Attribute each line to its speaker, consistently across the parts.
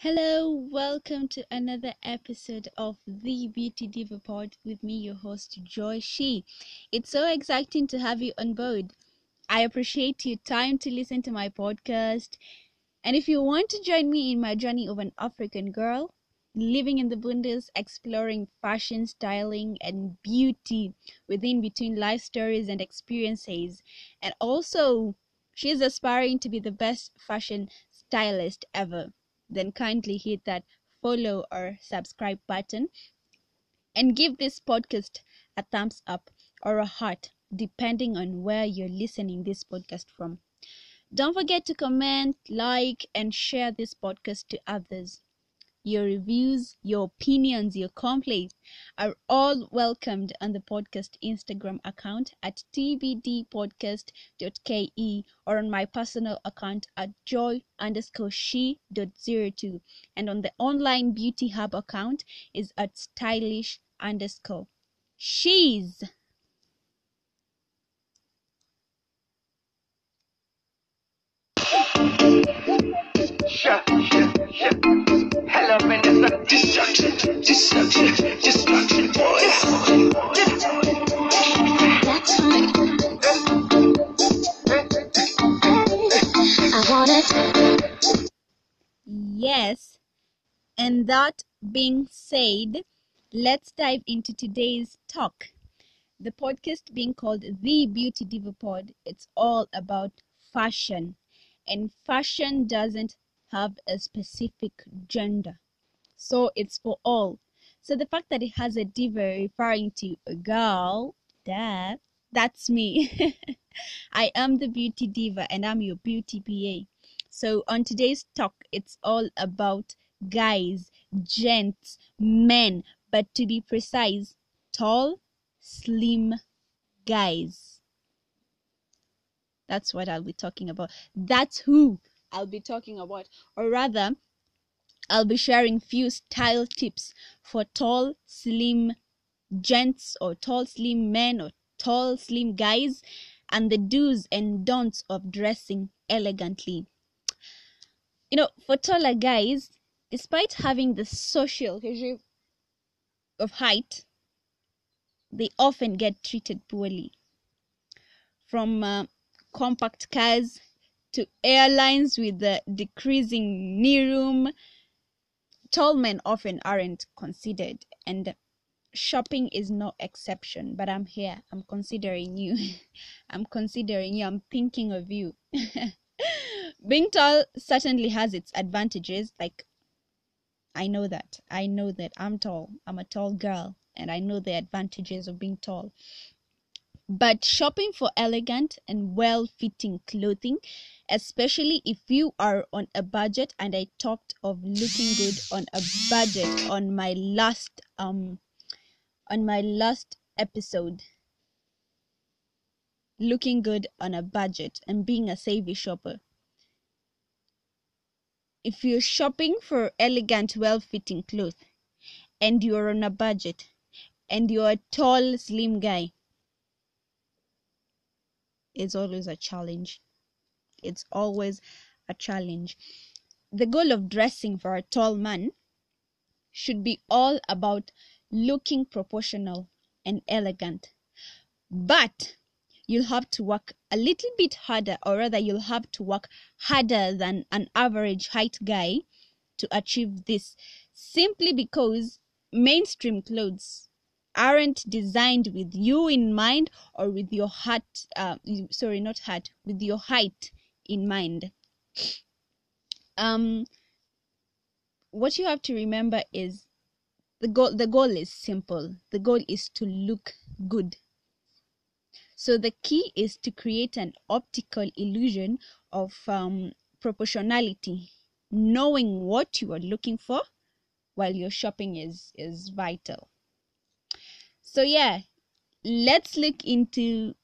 Speaker 1: Hello, welcome to another episode of the Beauty Diva Pod with me, your host, Joy She. It's so exciting to have you on board. I appreciate your time to listen to my podcast. And if you want to join me in my journey of an African girl, living in the Bundes, exploring fashion, styling, and beauty within between life stories and experiences, and also she's aspiring to be the best fashion stylist ever then kindly hit that follow or subscribe button and give this podcast a thumbs up or a heart depending on where you're listening this podcast from. Don't forget to comment like and share this podcast to others your reviews, your opinions, your complaints are all welcomed on the podcast Instagram account at tbdpodcast.ke or on my personal account at joy underscore she dot zero two and on the online beauty hub account is at stylish underscore she's
Speaker 2: Shut, shut, shut. Hello, Vanessa. Destruction, destruction, destruction, boys.
Speaker 3: That's fine. I want it.
Speaker 1: Yes. And that being said, let's dive into today's talk. The podcast being called The Beauty Diva Pod, it's all about fashion. And fashion doesn't have a specific gender. So it's for all. So the fact that it has a diva referring to a girl, that that's me. I am the beauty diva and I'm your beauty PA. So on today's talk, it's all about guys, gents, men, but to be precise, tall, slim guys. That's what I'll be talking about. That's who I'll be talking about. Or rather, I'll be sharing few style tips for tall, slim gents or tall, slim men or tall, slim guys and the do's and don'ts of dressing elegantly. You know, for taller guys, despite having the social issue of height, they often get treated poorly. From uh, compact cars to airlines with the decreasing knee room, tall men often aren't considered, and shopping is no exception. But I'm here, I'm considering you, I'm considering you, I'm thinking of you. Being tall certainly has its advantages, like I know that. I know that I'm tall. I'm a tall girl and I know the advantages of being tall. But shopping for elegant and well fitting clothing, especially if you are on a budget, and I talked of looking good on a budget on my last um on my last episode. Looking good on a budget and being a savvy shopper. If you're shopping for elegant, well fitting clothes and you're on a budget and you're a tall, slim guy, it's always a challenge. It's always a challenge. The goal of dressing for a tall man should be all about looking proportional and elegant. But you'll have to work a little bit harder, or rather, you'll have to work harder than an average height guy to achieve this simply because mainstream clothes aren't designed with you in mind or with your heart uh, sorry not heart with your height in mind. Um what you have to remember is the goal the goal is simple. The goal is to look good. So the key is to create an optical illusion of um, proportionality knowing what you are looking for while your shopping is is vital so yeah let's look into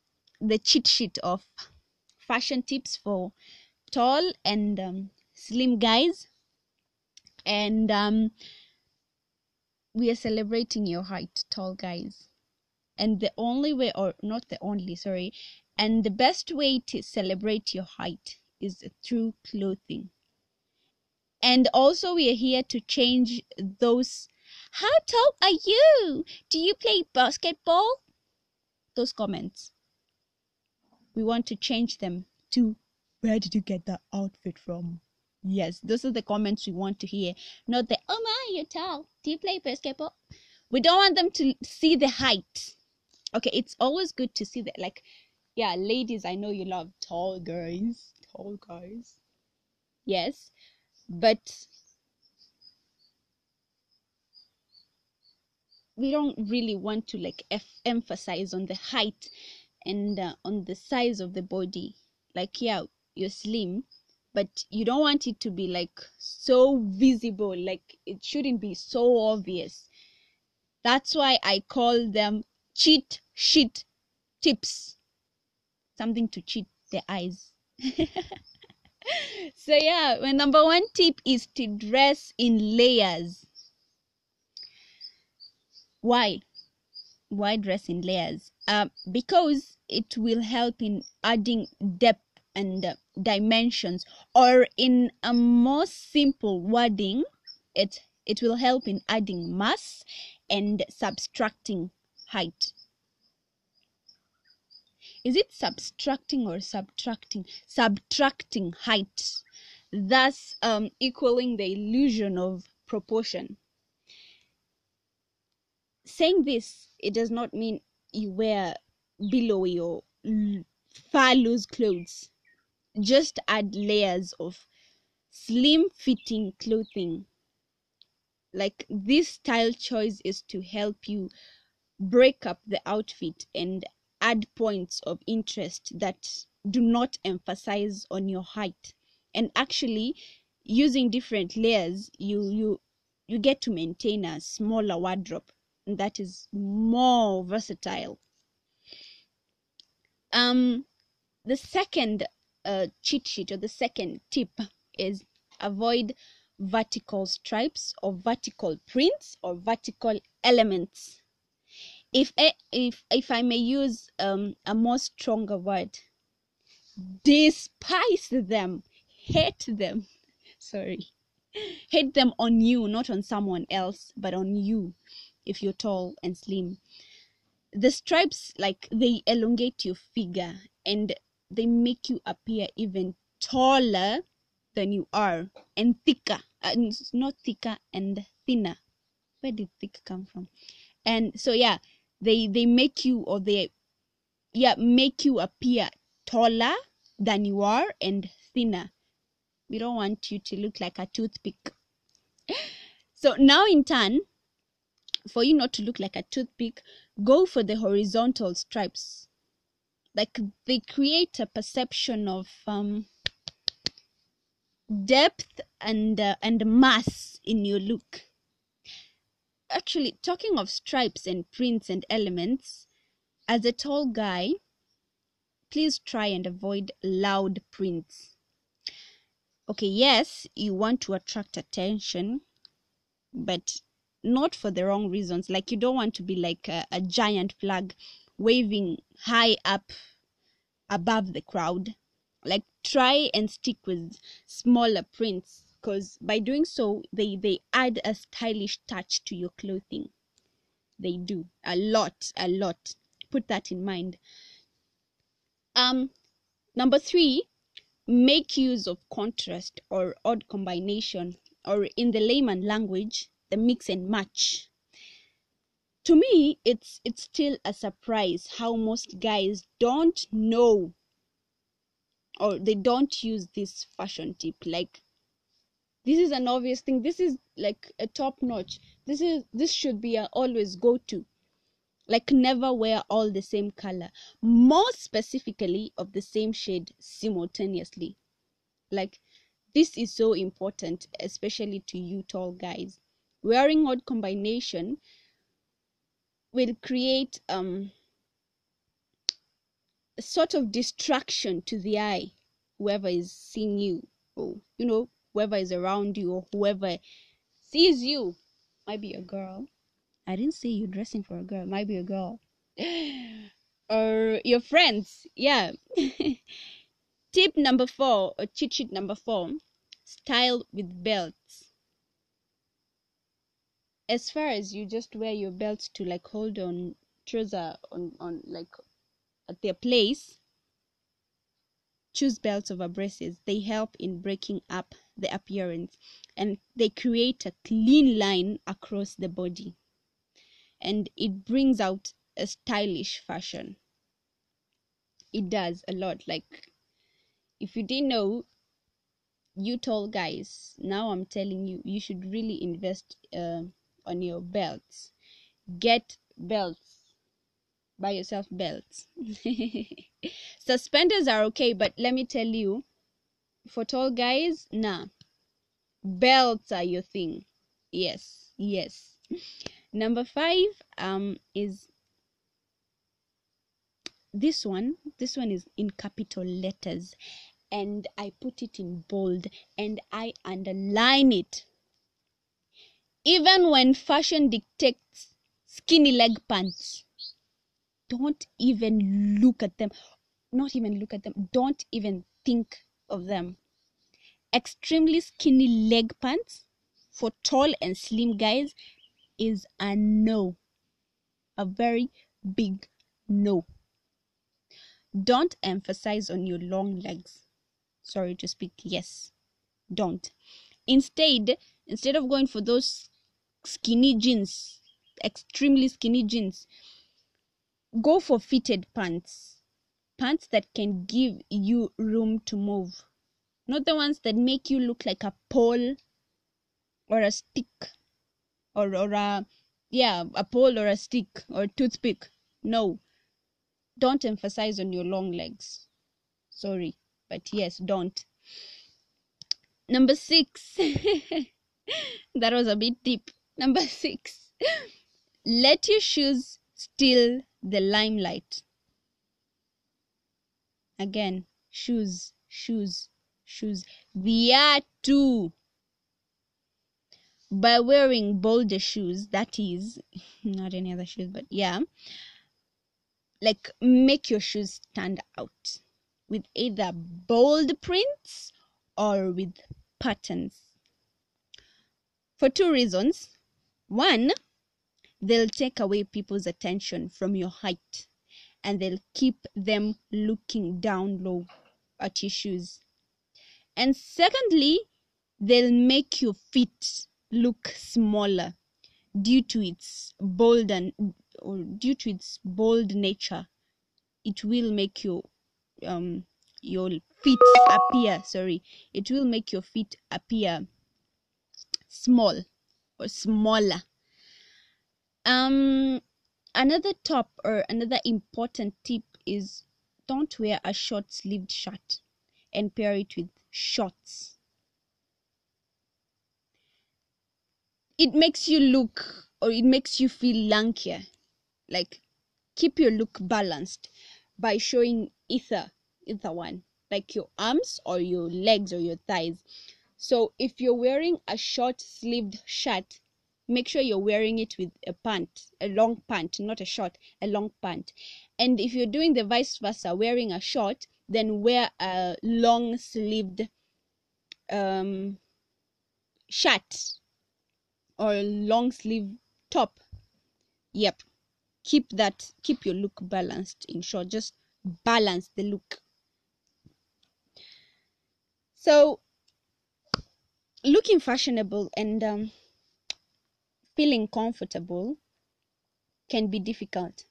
Speaker 1: the cheat sheet of fashion tips for tall and um, slim guys. And um, we are celebrating your height tall guys. And the only way or not the only sorry. And the best way to celebrate your height is through clothing. And also, we are here to change those. How tall are you? Do you play basketball? Those comments. We want to change them to where did you get that outfit from? Yes, those are the comments we want to hear. Not the, oh my, you're tall. Do you play basketball? We don't want them to see the height. Okay, it's always good to see that. Like, yeah, ladies, I know you love tall guys. Tall guys. Yes, but we don't really want to like f- emphasize on the height and uh, on the size of the body. Like yeah you're slim but you don't want it to be like so visible. Like it shouldn't be so obvious. That's why i call them cheat sheet tips. Something to cheat the eyes. So yeah my number one tip is to dress in layers why why dress in layers? Uh, because it will help in adding depth and uh, dimensions or in a more simple wording it it will help in adding mass and subtracting height. Is it subtracting or subtracting? Subtracting height. Thus um, equaling the illusion of proportion saying this it does not mean you wear billowy or far loose clothes. Just add layers of slim fitting clothing. Like this style choice is to help you break up the outfit and add points of interest that do not emphasize on your height. And actually using different layers you you you get to maintain a smaller wardrobe that is more versatile. Um the second uh, cheat sheet or the second tip is avoid vertical stripes or vertical prints or vertical elements. If I, if if i may use um, a more stronger word despise them hate them. Sorry. Hate them on you not on someone else but on you if you're tall and slim. The stripes like they elongate your figure and they make you appear even taller than you are and thicker uh, not thicker and thinner. Where did thick come from? And so yeah they they make you or they yeah make you appear taller than you are and thinner. We don't want you to look like a toothpick. So now in turn for you not to look like a toothpick go for the horizontal stripes. Like they create a perception of um, depth and uh, and mass in your look. Actually talking of stripes and prints and elements as a tall guy please try and avoid loud prints. Okay yes you want to attract attention but not for the wrong reasons. Like you don't want to be like a, a giant flag waving high up above the crowd. Like try and stick with smaller prints because by doing so they they add a stylish touch to your clothing. They do. A lot a lot. Put that in mind. Um number 3 make use of contrast or odd combination or in the layman language the mix and match. To me it's it's still a surprise how most guys don't know or they don't use this fashion tip. Like this is an obvious thing. This is like a top notch. This is this should be a always go to like never wear all the same color. More specifically of the same shade simultaneously. Like this is so important especially to you tall guys wearing odd combination will create um a sort of distraction to the eye whoever is seeing you or you know whoever is around you or whoever sees you. Might be a girl. I didn't say you dressing for a girl. Might be a girl. Or your friends. Yeah. Tip number four or cheat sheet number four style with belts as far as you just wear your belt to like hold on trouser on on like at their place choose belts over braces. They help in breaking up the appearance and they create a clean line across the body. And it brings out a stylish fashion. It does a lot like if you didn't know you tall guys now i'm telling you you should really invest uh, on your belts. Get belts. Buy yourself belts. Suspenders are okay but let me tell you for tall guys nah. Belts are your thing. Yes yes. Number five um is this one. This one is in capital letters and i put it in bold and i underline it even when fashion dictates skinny leg pants don't even look at them. Not even look at them. Don't even think of them. Extremely skinny leg pants for tall and slim guys is a no. A very big no. Don't emphasize on your long legs. Sorry to speak. Yes. Don't. Instead instead of going for those skinny jeans extremely skinny jeans go for fitted pants. Pants that can give you room to move. Not the ones that make you look like a pole or a stick or or a yeah a pole or a stick or a toothpick. No. Don't emphasize on your long legs. Sorry but yes don't. Number six. That was a bit deep number six. Let your shoes steal the limelight. Again shoes shoes shoes. Viatu by wearing bolder shoes that is not any other shoes but yeah like make your shoes stand out with either bold prints or with patterns. For two reasons one they'll take away people's attention from your height and they'll keep them looking down low at your shoes. And secondly they'll make your feet look smaller due to its bold and or due to its bold nature. It will make your um your feet appear sorry it will make your feet appear small smaller. Um another top or another important tip is don't wear a short sleeved shirt and pair it with shorts. It makes you look or it makes you feel lankier. Like keep your look balanced by showing either either one like your arms or your legs or your thighs so if you're wearing a short sleeved shirt make sure you're wearing it with a pant a long pant not a short a long pant. And if you're doing the vice versa wearing a short then wear a long sleeved um shirt or a long sleeve top. Yep. Keep that keep your look balanced in short just balance the look. So looking fashionable and um, feeling comfortable can be difficult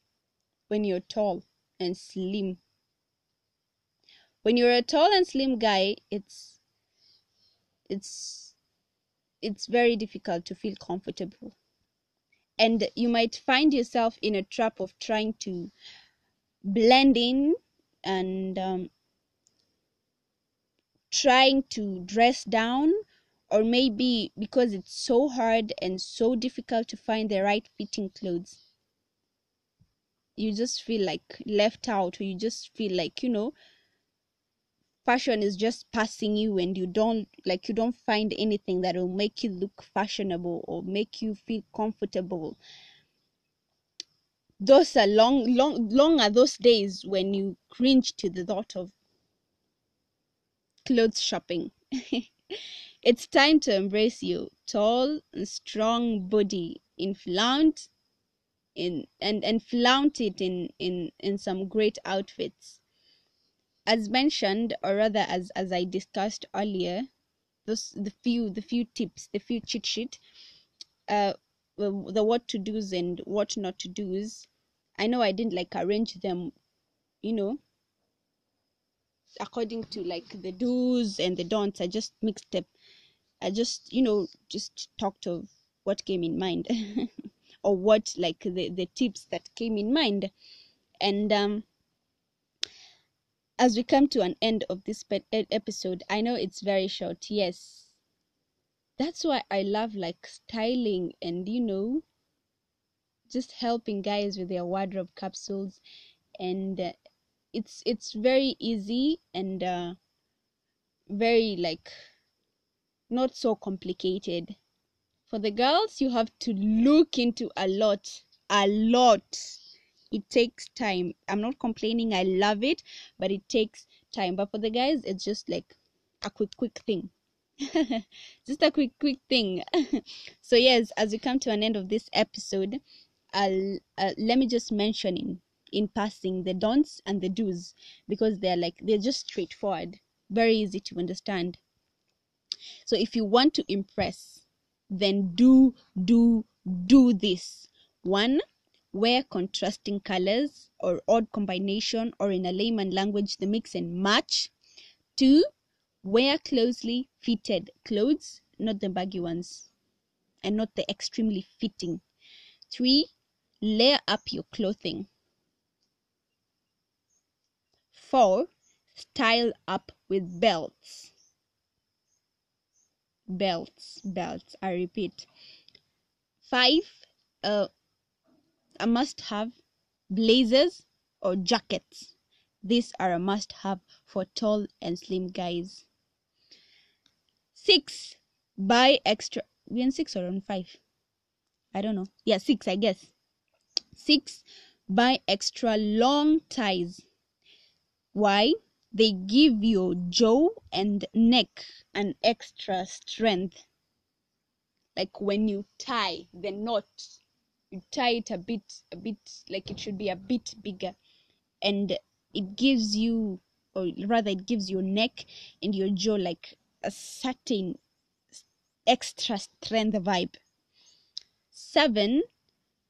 Speaker 1: when you're tall and slim. When you're a tall and slim guy it's it's it's very difficult to feel comfortable. And you might find yourself in a trap of trying to blend in and um, trying to dress down or maybe because it's so hard and so difficult to find the right fitting clothes you just feel like left out or you just feel like you know fashion is just passing you and you don't like you don't find anything that will make you look fashionable or make you feel comfortable. Those are long long long are those days when you cringe to the thought of clothes shopping it's time to embrace your tall and strong body. In flaunt in and and flaunt it in in in some great outfits. As mentioned or rather as as i discussed earlier those the few the few tips the few cheat sheet uh the what to do's and what not to do's. I know i didn't like arrange them you know according to like the do's and the don'ts i just mixed up i just you know just talked of what came in mind or what like the the tips that came in mind. And um as we come to an end of this episode i know it's very short. Yes. That's why i love like styling and you know just helping guys with their wardrobe capsules and uh, it's it's very easy and uh, very like not so complicated. For the girls you have to look into a lot a lot. It takes time. I'm not complaining i love it but it takes time. But for the guys it's just like a quick quick thing. Just a quick quick thing. So yes as we come to an end of this episode i'll uh, let me just mention in in passing the don'ts and the do's because they're like they're just straightforward very easy to understand. So if you want to impress then do do do this. One wear contrasting colors or odd combination or in a layman language the mix and match. Two wear closely fitted clothes not the baggy ones and not the extremely fitting. Three layer up your clothing four style up with belts. Belts belts i repeat. Five uh, a must have blazers or jackets. These are a must have for tall and slim guys. Six buy extra We're on six or on five? I don't know. Yeah six i guess. Six buy extra long ties why? They give your jaw and neck an extra strength. Like when you tie the knot you tie it a bit a bit like it should be a bit bigger. And it gives you or rather it gives your neck and your jaw like a certain extra strength vibe. Seven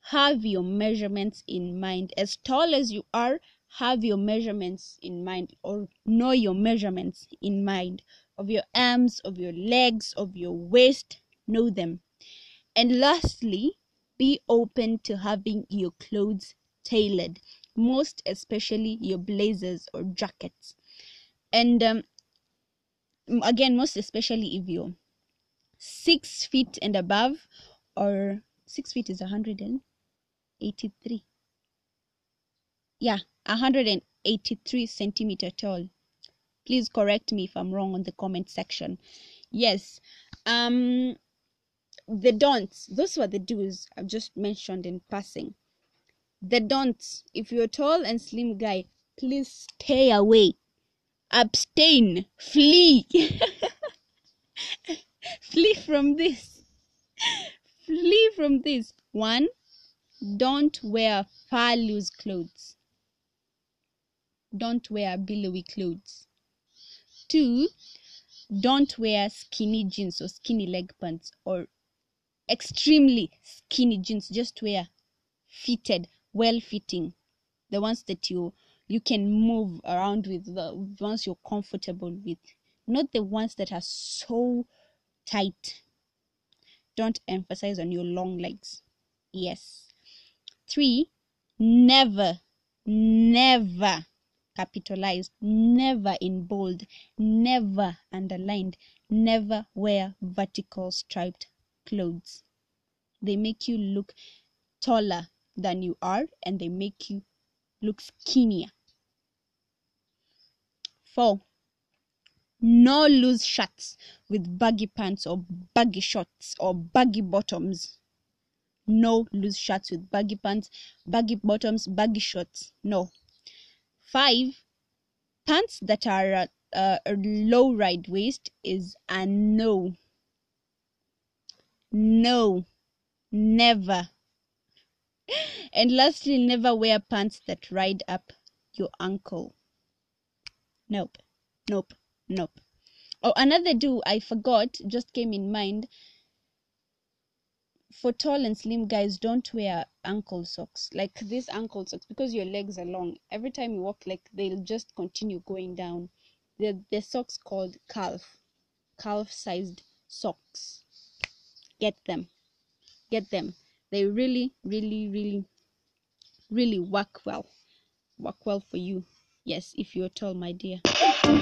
Speaker 1: have your measurements in mind. As tall as you are have your measurements in mind or know your measurements in mind of your arms of your legs of your waist know them. And lastly be open to having your clothes tailored most especially your blazers or jackets. And um, again most especially if you're six feet and above or six feet is 183 yeah 183 centimeter tall. Please correct me if i'm wrong on the comment section. Yes um the don'ts those were the do's i've just mentioned in passing. The don'ts if you're a tall and slim guy please stay away. Abstain. Flee. Flee from this. Flee from this. One don't wear far loose clothes don't wear billowy clothes. Two don't wear skinny jeans or skinny leg pants or extremely skinny jeans. Just wear fitted well fitting the ones that you you can move around with the ones you're comfortable with not the ones that are so tight. Don't emphasize on your long legs. Yes. Three never never capitalized never in bold never underlined never wear vertical striped clothes. They make you look taller than you are and they make you look skinnier. Four no loose shirts with baggy pants or baggy shorts or baggy bottoms. No loose shirts with baggy pants baggy bottoms baggy shorts. No five pants that are uh, uh, low ride waist is a no. No, never. And lastly, never wear pants that ride up your ankle. Nope, nope, nope. Oh, another do I forgot, just came in mind. For tall and slim guys, don't wear ankle socks like these ankle socks because your legs are long. Every time you walk, like they'll just continue going down. The the socks called calf, calf sized socks. Get them, get them. They really, really, really, really work well. Work well for you. Yes, if you're tall, my dear.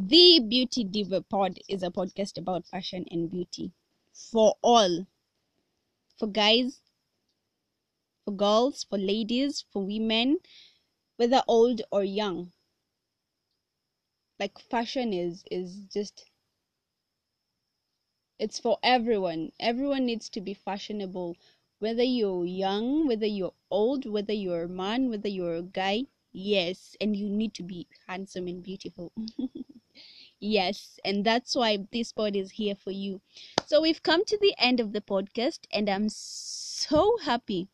Speaker 1: The Beauty Diva Pod is a podcast about fashion and beauty for all. For guys, for girls, for ladies, for women, whether old or young. Like fashion is is just it's for everyone. Everyone needs to be fashionable. Whether you're young, whether you're old, whether you're a man, whether you're a guy, yes, and you need to be handsome and beautiful. yes, and that's why this pod is here for you. So we've come to the end of the podcast, and I'm so happy.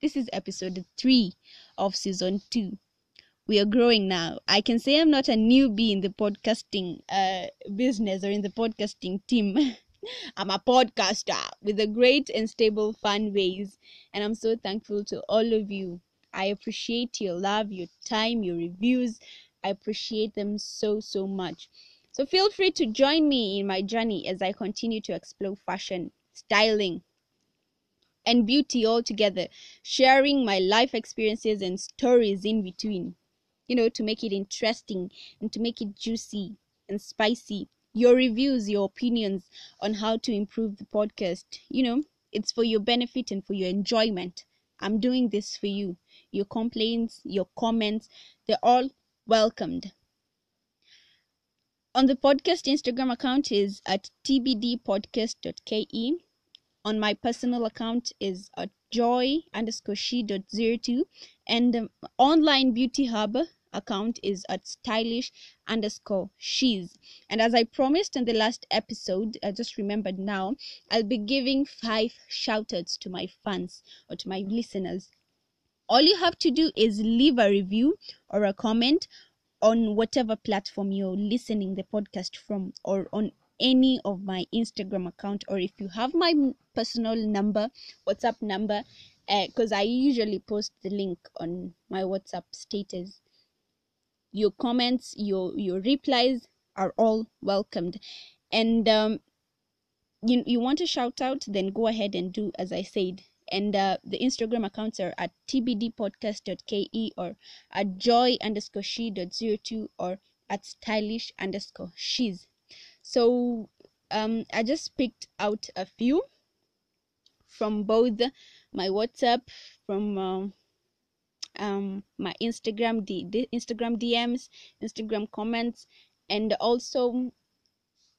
Speaker 1: This is episode three of season two. We are growing now. I can say I'm not a newbie in the podcasting uh, business or in the podcasting team. I'm a podcaster with a great and stable fan base, and I'm so thankful to all of you. I appreciate your love, your time, your reviews. I appreciate them so, so much. So feel free to join me in my journey as I continue to explore fashion, styling, and beauty all together, sharing my life experiences and stories in between, you know, to make it interesting and to make it juicy and spicy. Your reviews, your opinions on how to improve the podcast, you know, it's for your benefit and for your enjoyment. I'm doing this for you. Your complaints, your comments, they're all welcomed. On the podcast Instagram account is at tbdpodcast.ke. On my personal account is at joy underscore she dot zero two, and the online beauty hub account is at stylish underscore she's. And as I promised in the last episode, I just remembered now, I'll be giving five shout outs to my fans or to my listeners. All you have to do is leave a review or a comment on whatever platform you're listening the podcast from or on any of my Instagram account or if you have my personal number, WhatsApp number, because I usually post the link on my WhatsApp status. Your comments, your your replies are all welcomed, and um, you you want to shout out, then go ahead and do as I said. And uh, the Instagram accounts are at tbdpodcast.ke or at joy underscore she dot zero two or at stylish underscore she's. So um, I just picked out a few from both my WhatsApp, from um, um, my Instagram, D- the Instagram DMs, Instagram comments, and also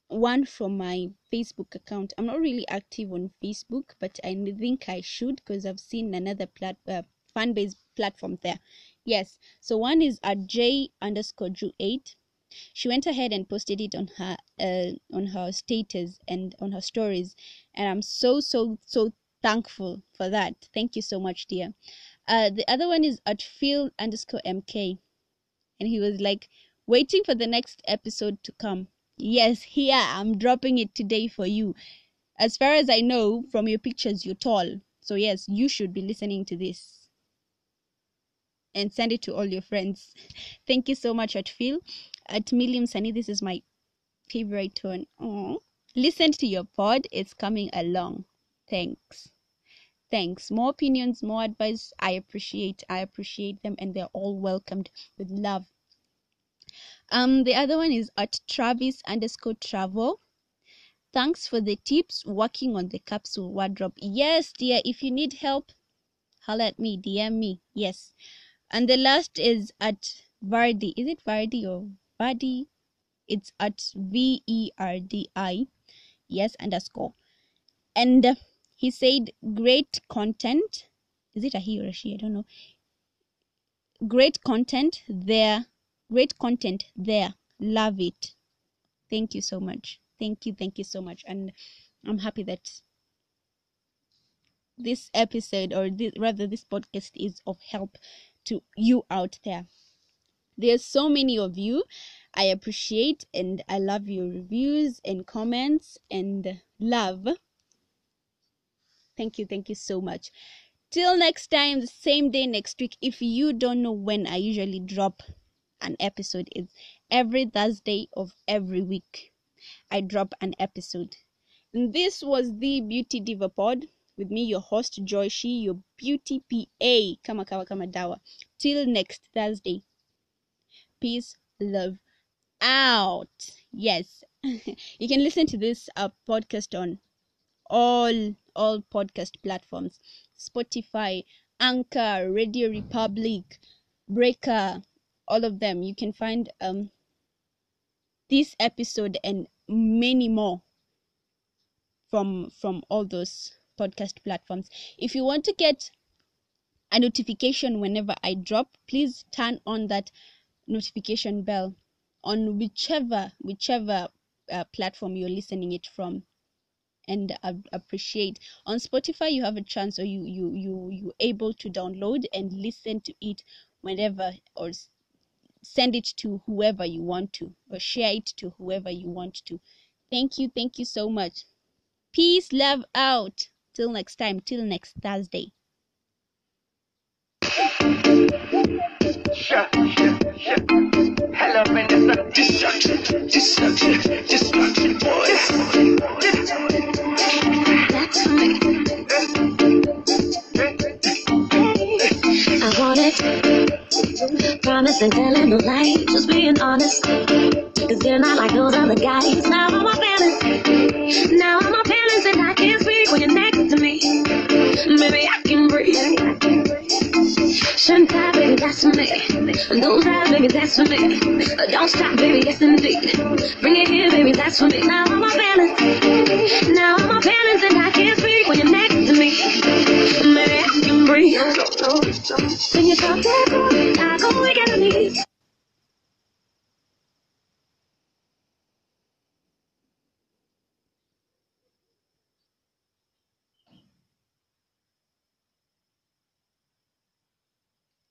Speaker 1: one from my Facebook account. I'm not really active on Facebook, but I think I should because I've seen another plat uh, fan base platform there. Yes, so one is at J underscore Drew eight. She went ahead and posted it on her uh, on her status and on her stories, and I'm so so so thankful for that. Thank you so much, dear. Uh, the other one is at Phil underscore MK, and he was like waiting for the next episode to come. Yes, here I'm dropping it today for you. As far as I know from your pictures, you're tall, so yes, you should be listening to this and send it to all your friends. Thank you so much, at Phil. At Milliam Sunny, this is my favorite tone. Aww. Listen to your pod, it's coming along. Thanks. Thanks. More opinions, more advice. I appreciate. I appreciate them, and they're all welcomed with love. Um, the other one is at Travis underscore travel. Thanks for the tips working on the capsule wardrobe. Yes, dear, if you need help, holla at me, DM me. Yes. And the last is at Vardi. Is it Vardi or Vardi? It's at V E R D I. Yes, underscore. And he said, great content. Is it a he or a she? I don't know. Great content there. Great content there. Love it. Thank you so much. Thank you. Thank you so much. And I'm happy that this episode, or this, rather, this podcast is of help to you out there. There's so many of you. I appreciate and I love your reviews and comments and love. Thank you. Thank you so much. Till next time, the same day next week. If you don't know when I usually drop an episode, is every Thursday of every week. I drop an episode. And this was the Beauty Diva Pod with me, your host Joy She, your beauty PA. Kama kama kama dawa. Till next Thursday. Peace, love, out. Yes, you can listen to this uh, podcast on all all podcast platforms: Spotify, Anchor, Radio Republic, Breaker, all of them. You can find um this episode and many more from from all those podcast platforms. If you want to get a notification whenever I drop, please turn on that notification bell on whichever whichever uh, platform you're listening it from and I appreciate on spotify you have a chance or you you you you able to download and listen to it whenever or send it to whoever you want to or share it to whoever you want to thank you thank you so much peace love out till next time till next thursday.
Speaker 2: Hello. Destruction, destruction, destruction, boys.
Speaker 3: That's Promise and telling no lie. Just being honest. Cause you're not like those other guys. Now I'm my feelings. Now I'm my feelings and I can't speak when you're next to me. Maybe I can breathe. Shouldn't I, baby, that's for me. Those eyes, baby, that's for me.